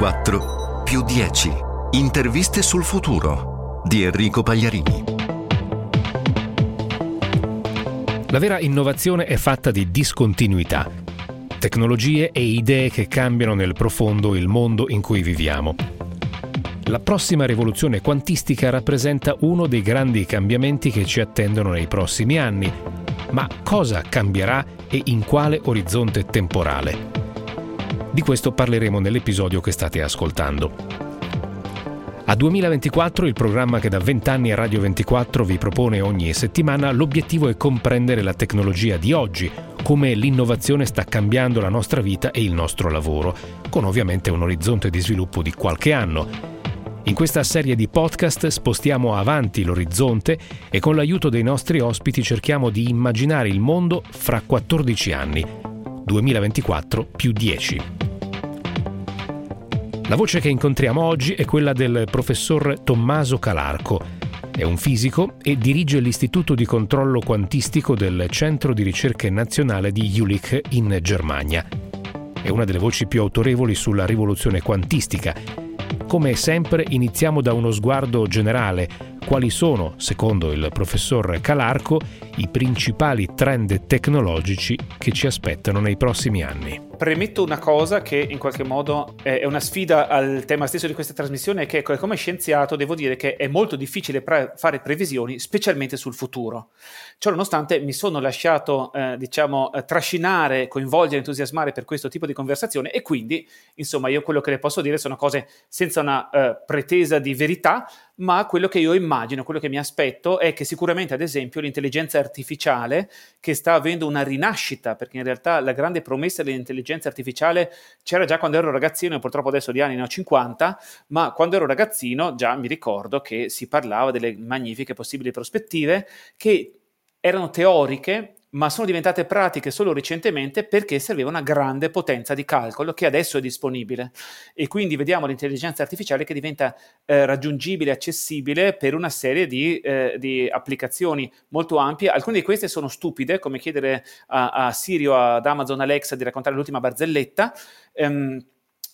2024 più 10. Interviste sul futuro di Enrico Pagliarini. La vera innovazione è fatta di discontinuità, tecnologie e idee che cambiano nel profondo il mondo in cui viviamo. La prossima rivoluzione quantistica rappresenta uno dei grandi cambiamenti che ci attendono nei prossimi anni. Ma cosa cambierà e in quale orizzonte temporale? Di questo parleremo nell'episodio che state ascoltando. A 2024, il programma che da 20 anni a Radio 24 vi propone ogni settimana, l'obiettivo è comprendere la tecnologia di oggi, come l'innovazione sta cambiando la nostra vita e il nostro lavoro, con ovviamente un orizzonte di sviluppo di qualche anno. In questa serie di podcast spostiamo avanti l'orizzonte e con l'aiuto dei nostri ospiti cerchiamo di immaginare il mondo fra 14 anni, 2024 più 10. La voce che incontriamo oggi è quella del professor Tommaso Calarco. È un fisico e dirige l'Istituto di controllo quantistico del Centro di ricerche nazionale di Jülich in Germania. È una delle voci più autorevoli sulla rivoluzione quantistica. Come sempre iniziamo da uno sguardo generale. Quali sono, secondo il professor Calarco, i principali trend tecnologici che ci aspettano nei prossimi anni? premetto una cosa che in qualche modo è una sfida al tema stesso di questa trasmissione, che come scienziato devo dire che è molto difficile pre- fare previsioni, specialmente sul futuro. Ciò nonostante mi sono lasciato, eh, diciamo, eh, trascinare, coinvolgere, entusiasmare per questo tipo di conversazione e quindi, insomma, io quello che le posso dire sono cose senza una eh, pretesa di verità, ma quello che io immagino, quello che mi aspetto è che sicuramente, ad esempio, l'intelligenza artificiale, che sta avendo una rinascita, perché in realtà la grande promessa dell'intelligenza artificiale c'era già quando ero ragazzino, e purtroppo adesso di anni ne ho 50, ma quando ero ragazzino già mi ricordo che si parlava delle magnifiche possibili prospettive che erano teoriche ma sono diventate pratiche solo recentemente perché serviva una grande potenza di calcolo che adesso è disponibile e quindi vediamo l'intelligenza artificiale che diventa eh, raggiungibile, accessibile per una serie di, eh, di, applicazioni molto ampie. Alcune di queste sono stupide, come chiedere a, a Siri o ad Amazon Alexa di raccontare l'ultima barzelletta. Ehm,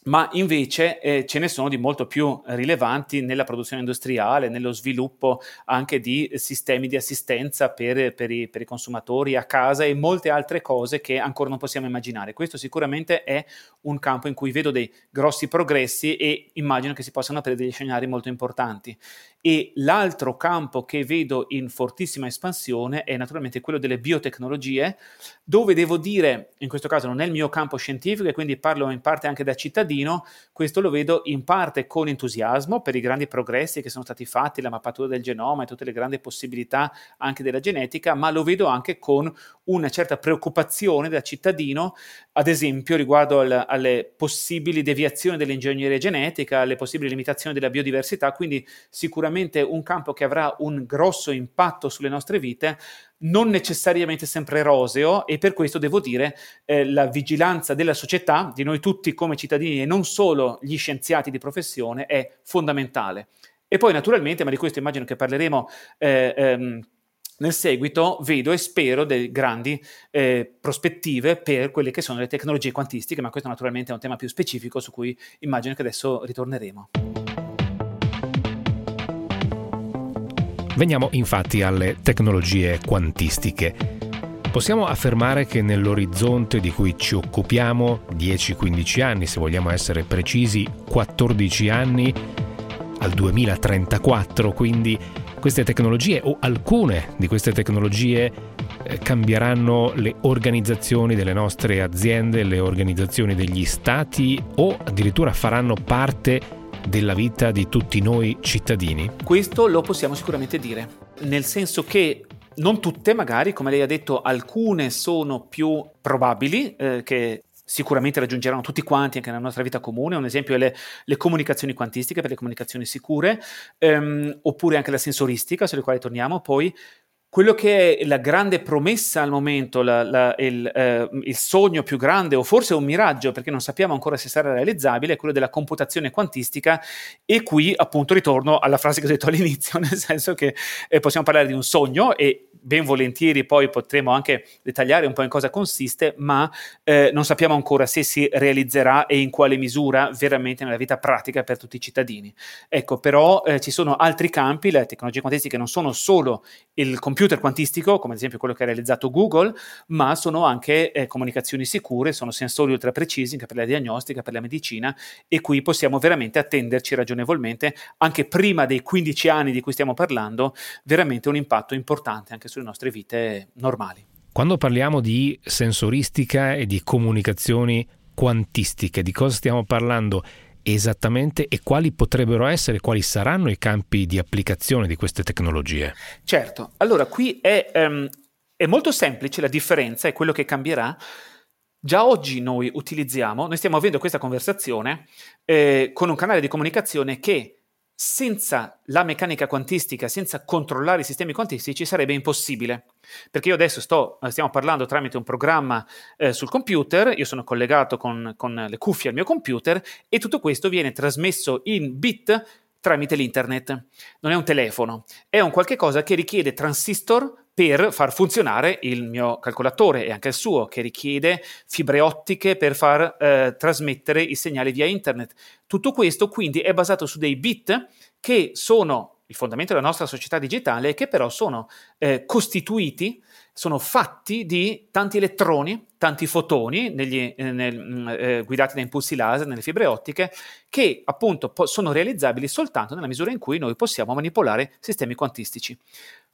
ma invece eh, ce ne sono di molto più rilevanti nella produzione industriale, nello sviluppo anche di sistemi di assistenza per, per, i, per, i, consumatori a casa e molte altre cose che ancora non possiamo immaginare. Questo sicuramente è un campo in cui vedo dei grossi progressi e immagino che si possano aprire degli scenari molto importanti. E l'altro campo che vedo in fortissima espansione è naturalmente quello delle biotecnologie, dove devo dire, in questo caso non è il mio campo scientifico e quindi parlo in parte anche da cittadino, questo lo vedo in parte con entusiasmo per i grandi progressi che sono stati fatti, la mappatura del genoma e tutte le grandi possibilità anche della genetica, ma lo vedo anche con una certa preoccupazione da cittadino, ad esempio riguardo al, alle possibili deviazioni dell'ingegneria genetica, alle possibili limitazioni della biodiversità, quindi sicuramente un campo che avrà un grosso impatto sulle nostre vite, non necessariamente sempre roseo e per questo devo dire eh, la vigilanza della società, di noi tutti come cittadini e non solo gli scienziati di professione, è fondamentale. E poi naturalmente, ma di questo immagino che parleremo eh, ehm, nel seguito, vedo e spero delle grandi eh, prospettive per quelle che sono le tecnologie quantistiche, ma questo naturalmente è un tema più specifico su cui immagino che adesso ritorneremo. Veniamo infatti alle tecnologie quantistiche. Possiamo affermare che nell'orizzonte di cui ci occupiamo, 10-15 anni, se vogliamo essere precisi, 14 anni, al 2034, quindi queste tecnologie o alcune di queste tecnologie eh, cambieranno le organizzazioni delle nostre aziende, le organizzazioni degli stati o addirittura faranno parte della vita di tutti noi cittadini? Questo lo possiamo sicuramente dire, nel senso che non tutte magari, come lei ha detto, alcune sono più probabili eh, che sicuramente raggiungeranno tutti quanti anche nella nostra vita comune. Un esempio è le, le comunicazioni quantistiche per le comunicazioni sicure, ehm, oppure anche la sensoristica, sulle quali torniamo poi. Quello che è la grande promessa al momento, la, la, il, eh, il, sogno più grande o forse un miraggio, perché non sappiamo ancora se sarà realizzabile, è quello della computazione quantistica e qui appunto ritorno alla frase che ho detto all'inizio, nel senso che eh, possiamo parlare di un sogno e ben volentieri poi potremo anche dettagliare un po' in cosa consiste, ma eh, non sappiamo ancora se si realizzerà e in quale misura veramente nella vita pratica per tutti i cittadini. Ecco, però eh, ci sono altri campi, le tecnologie quantistiche non sono solo il computer quantistico, come ad esempio quello che ha realizzato Google, ma sono anche eh, comunicazioni sicure, sono sensori ultra precisi anche per la diagnostica, per la medicina e qui possiamo veramente attenderci ragionevolmente anche prima dei 15 anni di cui stiamo parlando, veramente un impatto importante anche su sulle nostre vite normali. Quando parliamo di sensoristica e di comunicazioni quantistiche, di cosa stiamo parlando esattamente e quali potrebbero essere, quali saranno i campi di applicazione di queste tecnologie? Certo, allora qui è, um, è molto semplice la differenza, è quello che cambierà. Già oggi noi utilizziamo, noi stiamo avendo questa conversazione eh, con un canale di comunicazione che senza la meccanica quantistica, senza controllare i sistemi quantistici, sarebbe impossibile. Perché io adesso sto, eh, stiamo parlando tramite un programma eh, sul computer, io sono collegato con, con le cuffie al mio computer e tutto questo viene trasmesso in bit tramite l'internet. Non è un telefono, è un qualche cosa che richiede transistor per far funzionare il mio calcolatore e anche il suo, che richiede fibre ottiche per far eh, trasmettere i segnali via internet. Tutto questo quindi è basato su dei bit che sono il fondamento della nostra società digitale, che però sono eh, costituiti, sono fatti di tanti elettroni, tanti fotoni negli, eh, nel, mm, eh, guidati da impulsi laser nelle fibre ottiche, che appunto po- sono realizzabili soltanto nella misura in cui noi possiamo manipolare sistemi quantistici.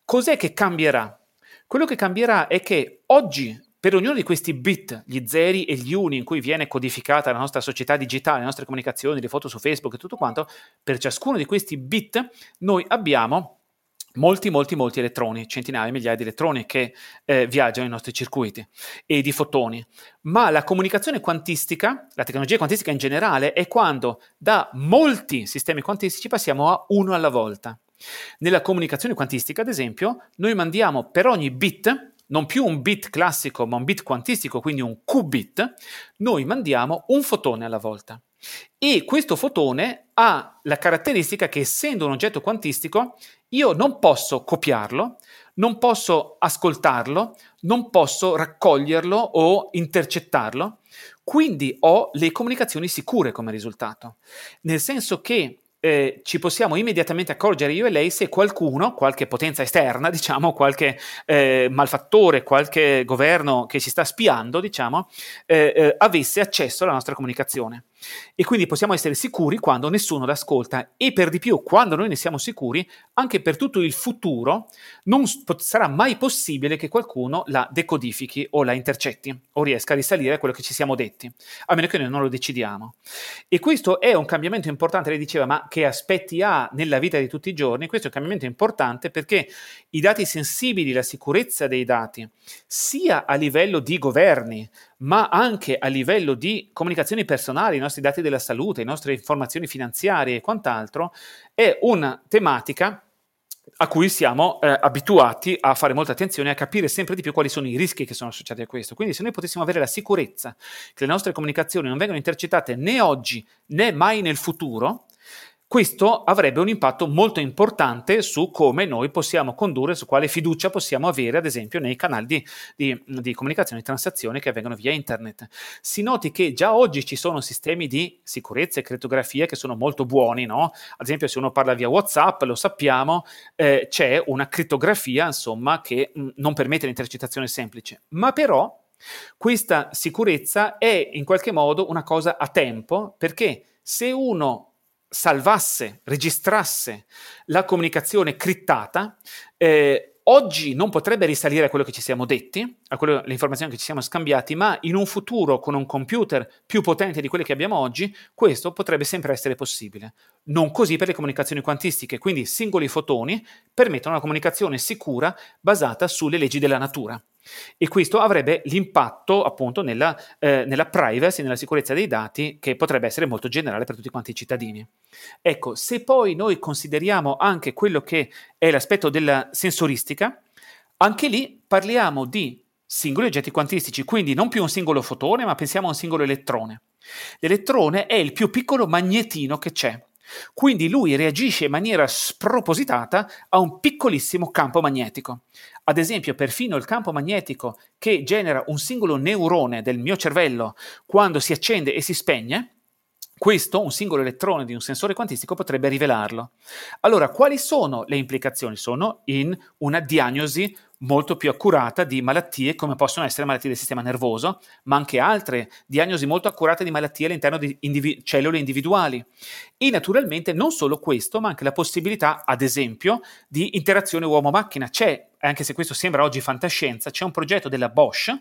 Cos'è che cambierà? Quello che cambierà è che oggi per ognuno di questi bit, gli zeri e gli uni in cui viene codificata la nostra società digitale, le nostre comunicazioni, le foto su Facebook e tutto quanto, per ciascuno di questi bit noi abbiamo molti, molti, molti elettroni, centinaia, migliaia di elettroni che eh, viaggiano nei nostri circuiti e di fotoni. Ma la comunicazione quantistica, la tecnologia quantistica in generale, è quando da molti sistemi quantistici passiamo a uno alla volta. Nella comunicazione quantistica, ad esempio, noi mandiamo per ogni bit, non più un bit classico, ma un bit quantistico, quindi un qubit, noi mandiamo un fotone alla volta. E questo fotone ha la caratteristica che essendo un oggetto quantistico, io non posso copiarlo, non posso ascoltarlo, non posso raccoglierlo o intercettarlo, quindi ho le comunicazioni sicure come risultato. Nel senso che eh, ci possiamo immediatamente accorgere io e lei se qualcuno, qualche potenza esterna, diciamo, qualche eh, malfattore, qualche governo che ci sta spiando, diciamo, eh, eh avesse accesso alla nostra comunicazione e quindi possiamo essere sicuri quando nessuno l'ascolta e per di più quando noi ne siamo sicuri anche per tutto il futuro non sarà mai possibile che qualcuno la decodifichi o la intercetti o riesca a risalire a quello che ci siamo detti a meno che noi non lo decidiamo. E questo è un cambiamento importante lei diceva ma che aspetti ha nella vita di tutti i giorni? Questo è un cambiamento importante perché i dati sensibili la sicurezza dei dati sia a livello di governi ma anche a livello di comunicazioni personali, i nostri dati della salute, le nostre informazioni finanziarie e quant'altro, è una tematica a cui siamo eh, abituati a fare molta attenzione e a capire sempre di più quali sono i rischi che sono associati a questo. Quindi se noi potessimo avere la sicurezza che le nostre comunicazioni non vengano intercettate né oggi né mai nel futuro, questo avrebbe un impatto molto importante su come noi possiamo condurre, su quale fiducia possiamo avere, ad esempio, nei canali di, di, di comunicazione e transazione che avvengono via internet. Si noti che già oggi ci sono sistemi di sicurezza e crittografia che sono molto buoni, no? Ad esempio, se uno parla via WhatsApp, lo sappiamo, eh, c'è una crittografia, insomma, che mh, non permette l'intercettazione semplice. Ma però questa sicurezza è in qualche modo una cosa a tempo, perché se uno salvasse, registrasse la comunicazione crittata, eh, oggi non potrebbe risalire a quello che ci siamo detti, a quello, alle informazioni che ci siamo scambiati, ma in un futuro con un computer più potente di quelli che abbiamo oggi, questo potrebbe sempre essere possibile. Non così per le comunicazioni quantistiche, quindi singoli fotoni permettono una comunicazione sicura basata sulle leggi della natura. E questo avrebbe l'impatto appunto nella, eh, nella privacy, nella sicurezza dei dati, che potrebbe essere molto generale per tutti quanti i cittadini. Ecco, se poi noi consideriamo anche quello che è l'aspetto della sensoristica, Anche lì parliamo di singoli oggetti quantistici, quindi non più un singolo fotone, ma pensiamo a un singolo elettrone. L'elettrone è il più piccolo magnetino che c'è. Quindi lui reagisce in maniera spropositata a un piccolissimo campo magnetico. Ad esempio, perfino il campo magnetico che genera un singolo neurone del mio cervello quando si accende e si spegne, questo, un singolo elettrone di un sensore quantistico, potrebbe rivelarlo. Allora, quali sono le implicazioni? Sono in una diagnosi molto più accurata di malattie come possono essere malattie del sistema nervoso, ma anche altre diagnosi molto accurate di malattie all'interno di individu- cellule individuali. E naturalmente non solo questo, ma anche la possibilità, ad esempio, di interazione uomo-macchina. C'è anche se questo sembra oggi fantascienza, c'è un progetto della Bosch,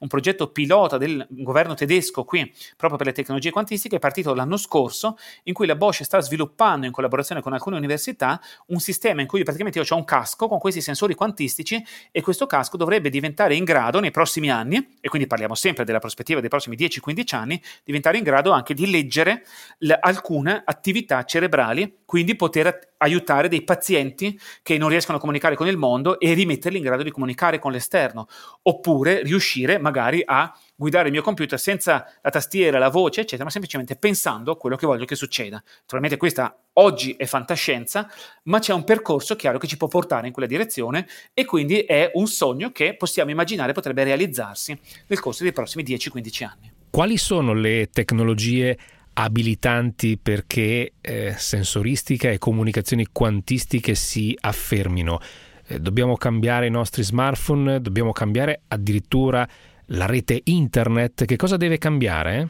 un progetto pilota del governo tedesco qui proprio per le tecnologie quantistiche, partito l'anno scorso, in cui la Bosch sta sviluppando in collaborazione con alcune università un sistema in cui praticamente io ho un casco con questi sensori quantistici e questo casco dovrebbe diventare in grado nei prossimi anni, e quindi parliamo sempre della prospettiva dei prossimi 10-15 anni, diventare in grado anche di leggere l- alcune attività cerebrali, quindi poter aiutare dei pazienti che non riescono a comunicare con il mondo e rimetterli in grado di comunicare con l'esterno, oppure riuscire magari a guidare il mio computer senza la tastiera, la voce, eccetera, ma semplicemente pensando a quello che voglio che succeda. Naturalmente questa oggi è fantascienza, ma c'è un percorso chiaro che ci può portare in quella direzione e quindi è un sogno che possiamo immaginare potrebbe realizzarsi nel corso dei prossimi 10-15 anni. Quali sono le tecnologie abilitanti perché eh, sensoristica e comunicazioni quantistiche si affermino. Eh, dobbiamo cambiare i nostri smartphone, dobbiamo cambiare addirittura la rete internet. Che cosa deve cambiare?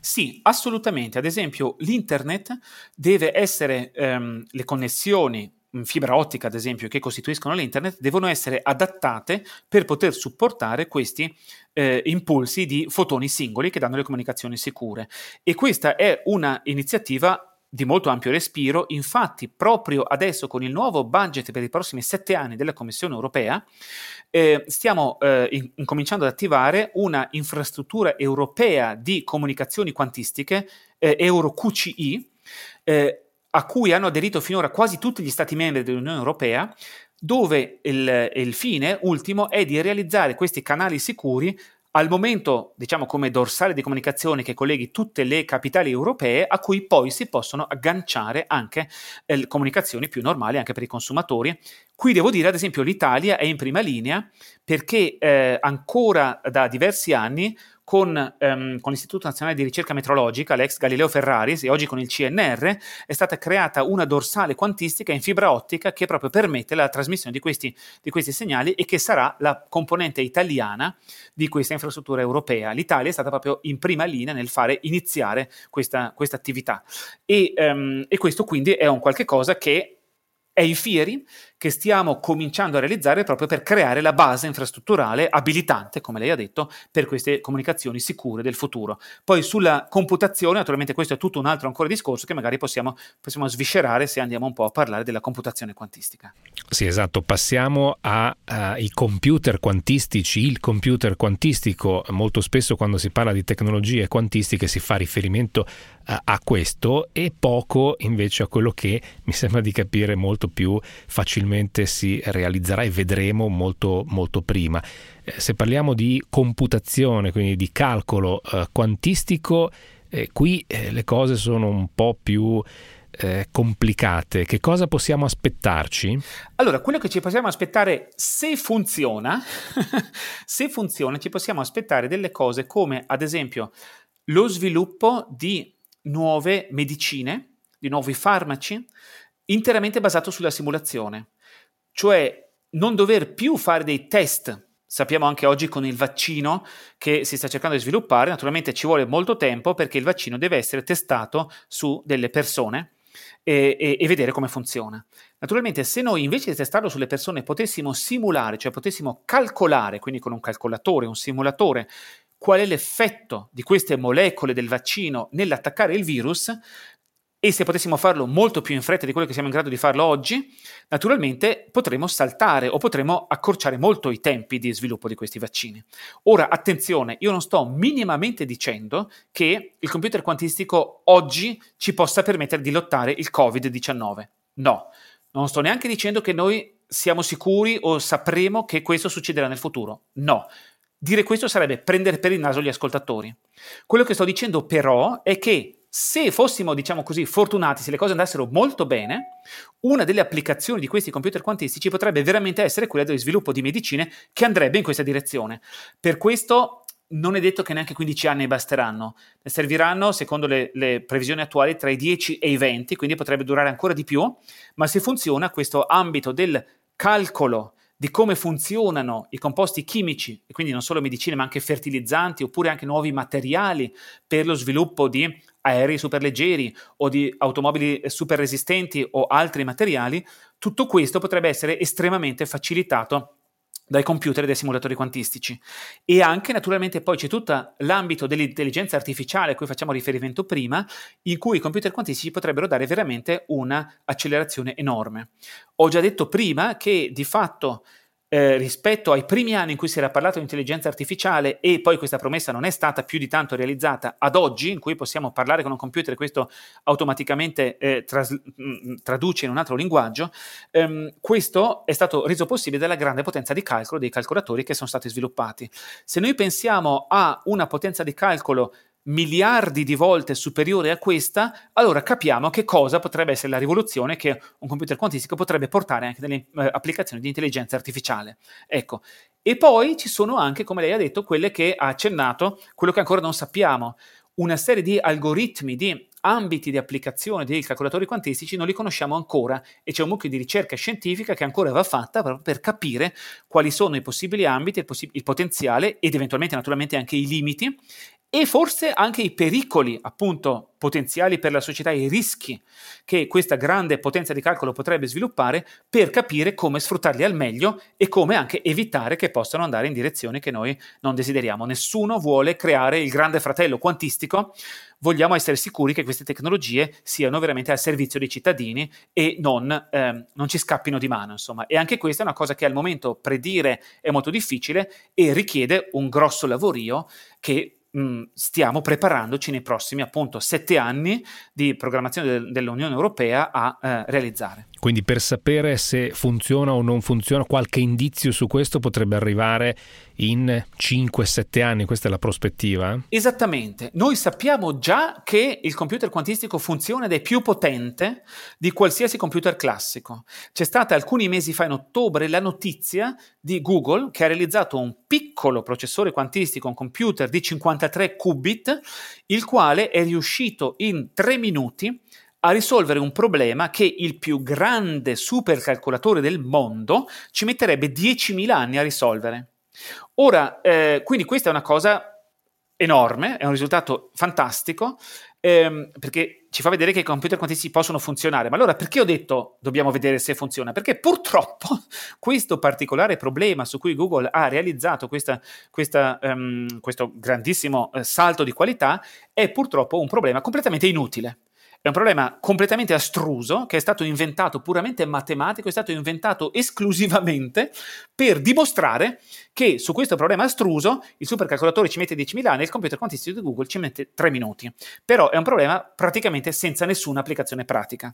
Sì, assolutamente. Ad esempio, l'internet deve essere ehm, le connessioni fibra ottica, ad esempio, che costituiscono l'internet, devono essere adattate per poter supportare questi eh, impulsi di fotoni singoli che danno le comunicazioni sicure. E questa è una iniziativa di molto ampio respiro, infatti proprio adesso con il nuovo budget per i prossimi sette anni della Commissione europea eh, stiamo eh, in- incominciando ad attivare una infrastruttura europea di comunicazioni quantistiche, eh, EuroQCI, eh, a cui hanno aderito finora quasi tutti gli Stati membri dell'Unione Europea, dove il, il fine ultimo è di realizzare questi canali sicuri al momento, diciamo, come dorsale di comunicazione che colleghi tutte le capitali europee, a cui poi si possono agganciare anche eh, comunicazioni più normali anche per i consumatori. Qui devo dire, ad esempio, l'Italia è in prima linea perché eh, ancora da diversi anni con, ehm, con, l'Istituto Nazionale di Ricerca Metrologica, l'ex Galileo Ferraris, e oggi con il CNR, è stata creata una dorsale quantistica in fibra ottica che proprio permette la trasmissione di questi, di questi segnali e che sarà la componente italiana di questa infrastruttura europea. L'Italia è stata proprio in prima linea nel fare iniziare questa, questa attività. E, ehm, e questo quindi è un qualche cosa che è in fieri che stiamo cominciando a realizzare proprio per creare la base infrastrutturale abilitante, come lei ha detto, per queste comunicazioni sicure del futuro. Poi sulla computazione, naturalmente questo è tutto un altro ancora discorso che magari possiamo, possiamo sviscerare se andiamo un po' a parlare della computazione quantistica. Sì, esatto, passiamo ai computer quantistici, il computer quantistico, molto spesso quando si parla di tecnologie quantistiche si fa riferimento a, a questo e poco invece a quello che mi sembra di capire molto più facilmente probabilmente si realizzerà e vedremo molto, molto prima. Eh, se parliamo di computazione, quindi di calcolo eh, quantistico, eh, qui eh, le cose sono un po' più eh, complicate. Che cosa possiamo aspettarci? Allora, quello che ci possiamo aspettare, se funziona, se funziona, ci possiamo aspettare delle cose come, ad esempio, lo sviluppo di nuove medicine, di nuovi farmaci, interamente basato sulla simulazione cioè non dover più fare dei test. Sappiamo anche oggi con il vaccino che si sta cercando di sviluppare, naturalmente ci vuole molto tempo perché il vaccino deve essere testato su delle persone e, e, e, vedere come funziona. Naturalmente, se noi invece di testarlo sulle persone potessimo simulare, cioè potessimo calcolare, quindi con un calcolatore, un simulatore, qual è l'effetto di queste molecole del vaccino nell'attaccare il virus, e se potessimo farlo molto più in fretta di quello che siamo in grado di farlo oggi, naturalmente potremmo saltare o potremmo accorciare molto i tempi di sviluppo di questi vaccini. Ora, attenzione, io non sto minimamente dicendo che il computer quantistico oggi ci possa permettere di lottare il Covid-19. No, non sto neanche dicendo che noi siamo sicuri o sapremo che questo succederà nel futuro. No. Dire questo sarebbe prendere per il naso gli ascoltatori. Quello che sto dicendo però è che se fossimo, diciamo così, fortunati, se le cose andassero molto bene, una delle applicazioni di questi computer quantistici potrebbe veramente essere quella dello sviluppo di medicine che andrebbe in questa direzione. Per questo non è detto che neanche 15 anni basteranno, ne serviranno, secondo le, le, previsioni attuali, tra i 10 e i 20, quindi potrebbe durare ancora di più, ma se funziona questo ambito del calcolo di come funzionano i composti chimici, e quindi non solo medicine, ma anche fertilizzanti, oppure anche nuovi materiali per lo sviluppo di aerei superleggeri o di automobili super resistenti o altri materiali, tutto questo potrebbe essere estremamente facilitato dai computer e dai simulatori quantistici. E anche naturalmente poi c'è tutto l'ambito dell'intelligenza artificiale a cui facciamo riferimento prima, in cui i computer quantistici potrebbero dare veramente un'accelerazione enorme. Ho già detto prima che di fatto eh, rispetto ai primi anni in cui si era parlato di intelligenza artificiale e poi questa promessa non è stata più di tanto realizzata ad oggi, in cui possiamo parlare con un computer e questo automaticamente eh, tras- mh, mm, traduce in un altro linguaggio, ehm, questo è stato reso possibile dalla grande potenza di calcolo dei calcolatori che sono stati sviluppati. Se noi pensiamo a una potenza di calcolo miliardi di volte superiore a questa, allora capiamo che cosa potrebbe essere la rivoluzione che un computer quantistico potrebbe portare anche nelle eh, applicazioni di intelligenza artificiale. Ecco. E poi ci sono anche, come lei ha detto, quelle che ha accennato, quello che ancora non sappiamo, una serie di algoritmi, di ambiti di applicazione dei calcolatori quantistici non li conosciamo ancora e c'è un mucchio di ricerca scientifica che ancora va fatta proprio per capire quali sono i possibili ambiti, il, possi- il potenziale ed eventualmente naturalmente anche i limiti e forse anche i pericoli appunto potenziali per la società, i rischi che questa grande potenza di calcolo potrebbe sviluppare per capire come sfruttarli al meglio e come anche evitare che possano andare in direzioni che noi non desideriamo. Nessuno vuole creare il grande fratello quantistico, vogliamo essere sicuri che queste tecnologie siano veramente al servizio dei cittadini e non, eh, non ci scappino di mano, insomma. E anche questa è una cosa che al momento predire è molto difficile e richiede un grosso lavorio che Mm, stiamo preparandoci nei prossimi appunto sette anni di programmazione del, dell'Unione Europea a eh, realizzare. Quindi per sapere se funziona o non funziona, qualche indizio su questo potrebbe arrivare in 5-7 anni, questa è la prospettiva? Esattamente, noi sappiamo già che il computer quantistico funziona ed è più potente di qualsiasi computer classico. C'è stata alcuni mesi fa in ottobre la notizia di Google che ha realizzato un piccolo processore quantistico, un computer di 53 qubit, il quale è riuscito in 3 minuti a risolvere un problema che il più grande supercalcolatore del mondo ci metterebbe 10.000 anni a risolvere. Ora, eh, quindi questa è una cosa enorme, è un risultato fantastico, ehm, perché ci fa vedere che i computer quantistici possono funzionare. Ma allora perché ho detto dobbiamo vedere se funziona? Perché purtroppo questo particolare problema su cui Google ha realizzato questa, questa, um, questo grandissimo uh, salto di qualità è purtroppo un problema completamente inutile. È un problema completamente astruso che è stato inventato puramente matematico, è stato inventato esclusivamente per dimostrare che su questo problema astruso il supercalcolatore ci mette 10.000 anni e il computer quantistico di Google ci mette 3 minuti. Però è un problema praticamente senza nessuna applicazione pratica.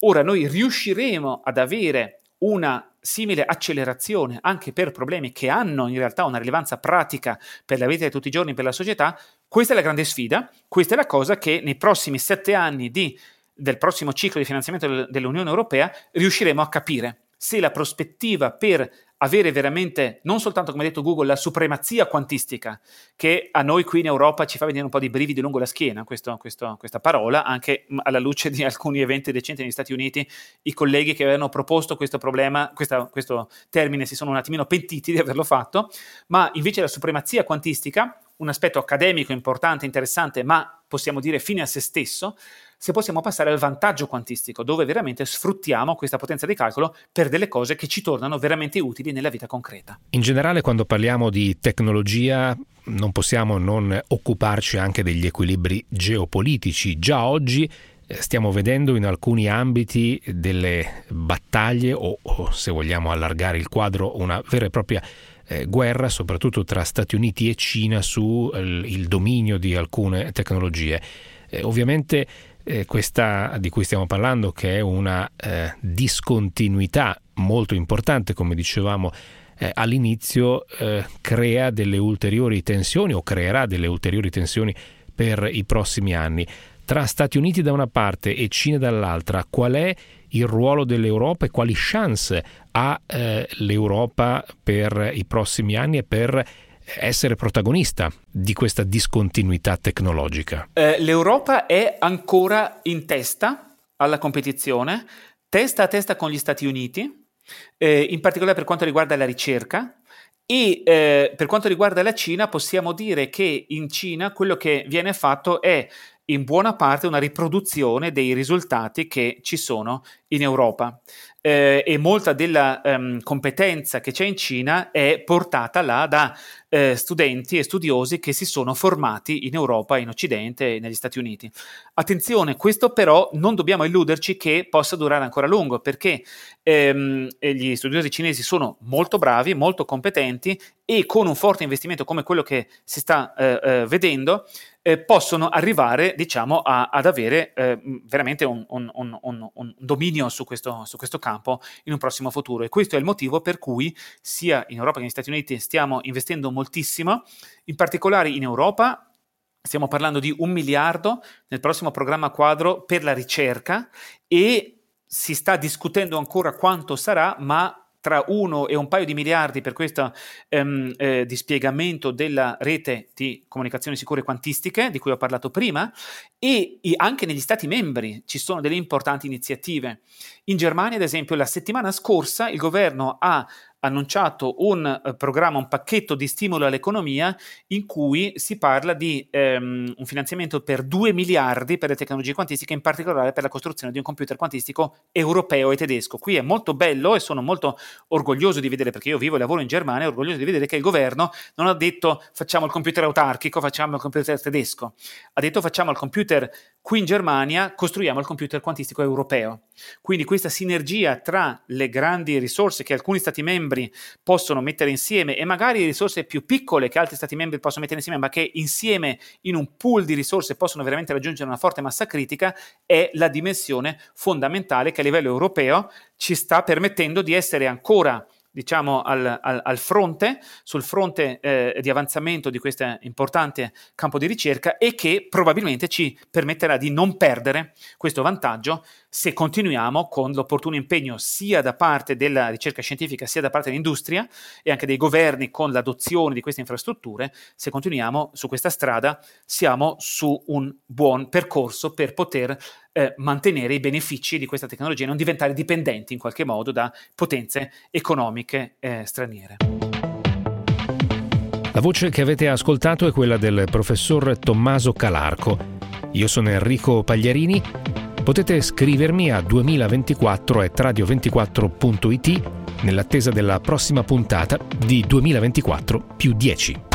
Ora noi riusciremo ad avere una simile accelerazione anche per problemi che hanno in realtà una rilevanza pratica per la vita di tutti i giorni, per la società, questa è la grande sfida, questa è la cosa che nei prossimi sette anni di, del prossimo ciclo di finanziamento dell'Unione Europea riusciremo a capire se la prospettiva per avere veramente, non soltanto come ha detto Google, la supremazia quantistica, che a noi qui in Europa ci fa venire un po' di brividi lungo la schiena, questo, questo, questa parola, anche alla luce di alcuni eventi recenti negli Stati Uniti, i colleghi che avevano proposto questo problema, questa, questo termine, si sono un attimino pentiti di averlo fatto, ma invece la supremazia quantistica, un aspetto accademico importante, interessante, ma possiamo dire fine a se stesso, se possiamo passare al vantaggio quantistico, dove veramente sfruttiamo questa potenza di calcolo per delle cose che ci tornano veramente utili nella vita concreta. In generale, quando parliamo di tecnologia, non possiamo non occuparci anche degli equilibri geopolitici. Già oggi eh, stiamo vedendo in alcuni ambiti delle battaglie o, o se vogliamo allargare il quadro, una vera e propria eh, guerra, soprattutto tra Stati Uniti e Cina, sul eh, dominio di alcune tecnologie. Eh, ovviamente eh, questa di cui stiamo parlando, che è una eh, discontinuità molto importante, come dicevamo eh, all'inizio, eh, crea delle ulteriori tensioni o creerà delle ulteriori tensioni per i prossimi anni. Tra Stati Uniti da una parte e Cina dall'altra, qual è il ruolo dell'Europa e quali chance ha eh, l'Europa per i prossimi anni e per essere protagonista di questa discontinuità tecnologica? Eh, L'Europa è ancora in testa alla competizione, testa a testa con gli Stati Uniti, eh, in particolare per quanto riguarda la ricerca. E eh, per quanto riguarda la Cina, possiamo dire che in Cina quello che viene fatto è in buona parte una riproduzione dei risultati che ci sono in Europa eh, e molta della um, competenza che c'è in Cina è portata là da eh, studenti e studiosi che si sono formati in Europa, in Occidente e negli Stati Uniti. Attenzione, questo però non dobbiamo illuderci che possa durare ancora a lungo perché ehm, gli studiosi cinesi sono molto bravi, molto competenti e con un forte investimento come quello che si sta eh, eh vedendo eh, possono arrivare diciamo, a, ad avere eh, veramente un, un, un, un dominio su questo, su questo, campo in un prossimo futuro. E questo è il motivo per cui sia in Europa che negli Stati Uniti stiamo investendo moltissimo, in particolare in Europa. Stiamo parlando di un miliardo nel prossimo programma quadro per la ricerca e si sta discutendo ancora quanto sarà, ma tra uno e un paio di miliardi per questo ehm, eh, dispiegamento della rete di comunicazioni sicure quantistiche, di cui ho parlato prima, e, e, anche negli Stati membri ci sono delle importanti iniziative. In Germania, ad esempio, la settimana scorsa il governo ha annunciato un uh, programma, un pacchetto di stimolo all'economia in cui si parla di um, un finanziamento per 2 miliardi per le tecnologie quantistiche, in particolare per la costruzione di un computer quantistico europeo e tedesco. Qui è molto bello e sono molto orgoglioso di vedere, perché io vivo e lavoro in Germania, orgoglioso di vedere che il governo non ha detto facciamo il computer autarchico, facciamo il computer tedesco, ha detto facciamo il computer qui in Germania, costruiamo il computer quantistico europeo. Quindi questa sinergia tra le grandi risorse che alcuni stati membri membri possono mettere insieme e magari risorse più piccole che altri stati membri possono mettere insieme, ma che insieme in un pool di risorse possono veramente raggiungere una forte massa critica, è la dimensione fondamentale che a livello europeo ci sta permettendo di essere ancora diciamo, al, al, al, fronte, sul fronte eh, di avanzamento di questo importante campo di ricerca e che probabilmente ci permetterà di non perdere questo vantaggio se continuiamo con l'opportuno impegno sia da parte della ricerca scientifica sia da parte dell'industria e anche dei governi con l'adozione di queste infrastrutture, se continuiamo su questa strada siamo su un buon percorso per poter eh, mantenere i benefici di questa tecnologia e non diventare dipendenti in qualche modo da potenze economiche eh, straniere. La voce che avete ascoltato è quella del professor Tommaso Calarco. Io sono Enrico Pagliarini Potete scrivermi a 2024.radio24.it nell'attesa della prossima puntata di 2024 più 10.